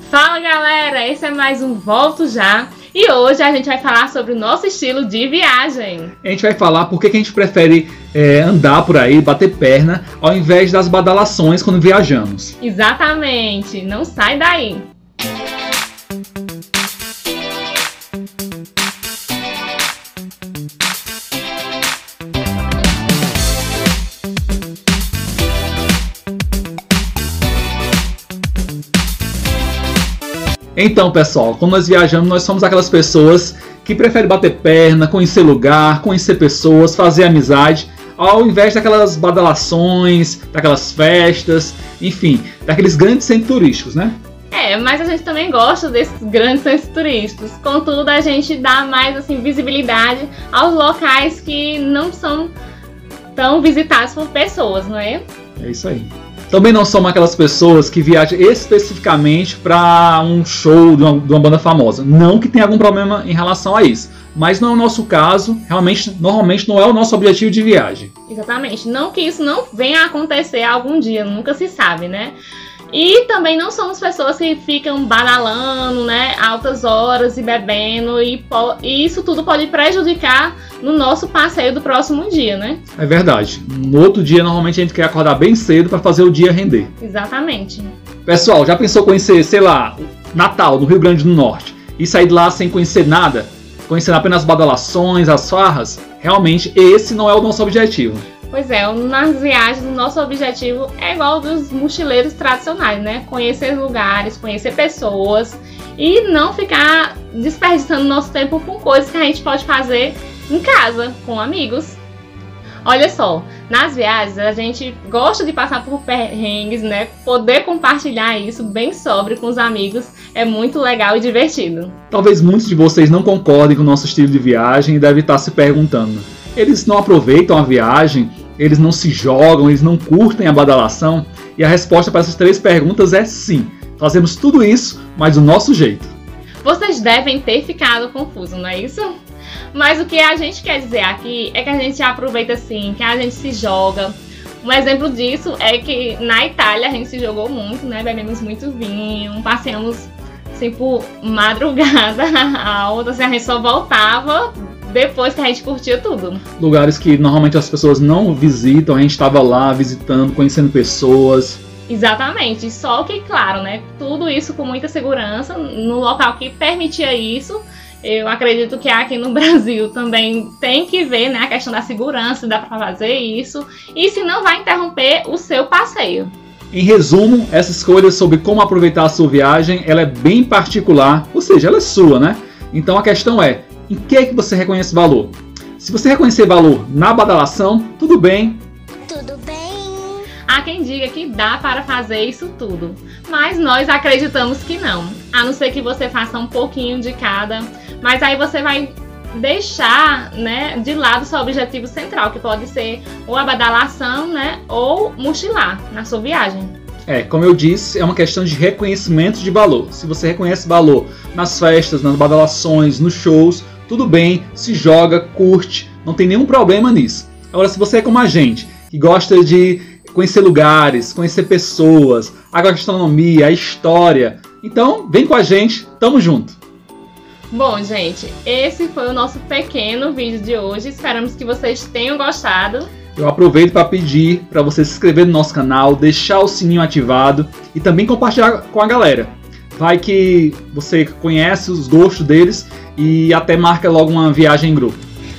Fala galera, esse é mais um Volto Já e hoje a gente vai falar sobre o nosso estilo de viagem. A gente vai falar por que a gente prefere é, andar por aí, bater perna, ao invés das badalações quando viajamos. Exatamente, não sai daí. Então, pessoal, quando nós viajamos, nós somos aquelas pessoas que preferem bater perna, conhecer lugar, conhecer pessoas, fazer amizade, ao invés daquelas badalações, daquelas festas, enfim, daqueles grandes centros turísticos, né? É, mas a gente também gosta desses grandes centros turísticos. Contudo, a gente dá mais assim visibilidade aos locais que não são tão visitados por pessoas, não é? É isso aí. Também não somos aquelas pessoas que viajam especificamente para um show de uma, de uma, banda famosa. Não que tenha algum problema em relação a isso. Mas não é o nosso caso, realmente, normalmente não é o nosso objetivo de viagem. Exatamente. Não que isso não venha a acontecer algum dia, nunca se sabe, né? E também não somos pessoas que ficam badalando, né, altas horas e bebendo e, e, isso tudo pode prejudicar no nosso passeio do próximo dia, né? É verdade. No outro dia normalmente a gente quer acordar bem cedo para fazer o dia render. Exatamente. Pessoal, já pensou conhecer, sei lá, Natal no Rio Grande do Norte e sair de lá sem conhecer nada, conhecendo apenas as badalações, as farras? Realmente esse não é o nosso objetivo. Pois é, nas viagens o nosso objetivo é igual dos mochileiros tradicionais, né? Conhecer lugares, conhecer pessoas e não ficar desperdiçando nosso tempo com coisas que a gente pode fazer em casa, com amigos. Olha só, nas viagens a gente gosta de passar por perrengues, né? Poder compartilhar isso bem sobre com os amigos é muito legal e divertido. Talvez muitos de vocês não concordem com o nosso estilo de viagem e devem estar se perguntando: eles não aproveitam a viagem eles não se jogam, eles não curtem a badalação? E a resposta para essas três perguntas é sim. Fazemos tudo isso, mas do nosso jeito. Vocês devem ter ficado confusos, não é isso? Mas o que a gente quer dizer aqui é que a gente aproveita sim, que a gente se joga. Um exemplo disso é que na Itália a gente se jogou muito, né? Bebemos muito vinho, passeamos assim por madrugada alta, assim, a gente só voltava depois que a gente curtia tudo. Lugares que normalmente as pessoas não visitam, a gente estava lá visitando, conhecendo pessoas. Exatamente, só que, claro, né? Tudo isso com muita segurança, no local que permitia isso. Eu acredito que aqui no Brasil também tem que ver né, a questão da segurança, dá para fazer isso, e se não vai interromper o seu passeio. Em resumo, essa escolha sobre como aproveitar a sua viagem, ela é bem particular, ou seja, ela é sua, né? Então a questão é, em que é que você reconhece valor? Se você reconhecer valor na badalação, tudo bem. Tudo bem. Há quem diga que dá para fazer isso tudo, mas nós acreditamos que não. A não ser que você faça um pouquinho de cada, mas aí você vai deixar, né, de lado seu objetivo central, que pode ser ou a badalação, né, ou mochilar na sua viagem. É, como eu disse, é uma questão de reconhecimento de valor. Se você reconhece valor nas festas, nas badalações, nos shows, tudo bem, se joga, curte, não tem nenhum problema nisso. Agora, se você é como a gente, que gosta de conhecer lugares, conhecer pessoas, a gastronomia, a história, então vem com a gente, tamo junto! Bom, gente, esse foi o nosso pequeno vídeo de hoje. Esperamos que vocês tenham gostado. Eu aproveito para pedir para você se inscrever no nosso canal, deixar o sininho ativado e também compartilhar com a galera. Vai que você conhece os gostos deles e até marca logo uma viagem em grupo.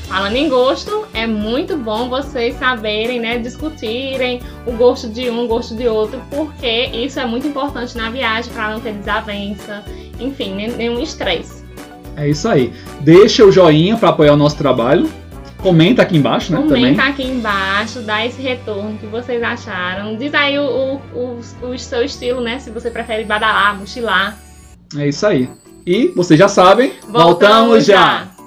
Falando em gosto, é muito bom vocês saberem, né, discutirem o gosto de um, o gosto de outro, porque isso é muito importante na viagem para não ter desavença, enfim, nenhum estresse. É isso aí. Deixa o joinha para apoiar o nosso trabalho. Comenta aqui embaixo, né? Comenta também. aqui embaixo, dá esse retorno que vocês acharam. Diz aí o, o, o, o seu estilo, né? Se você prefere badalar, mochilar. É isso aí. E vocês já sabem, voltamos, voltamos já. já.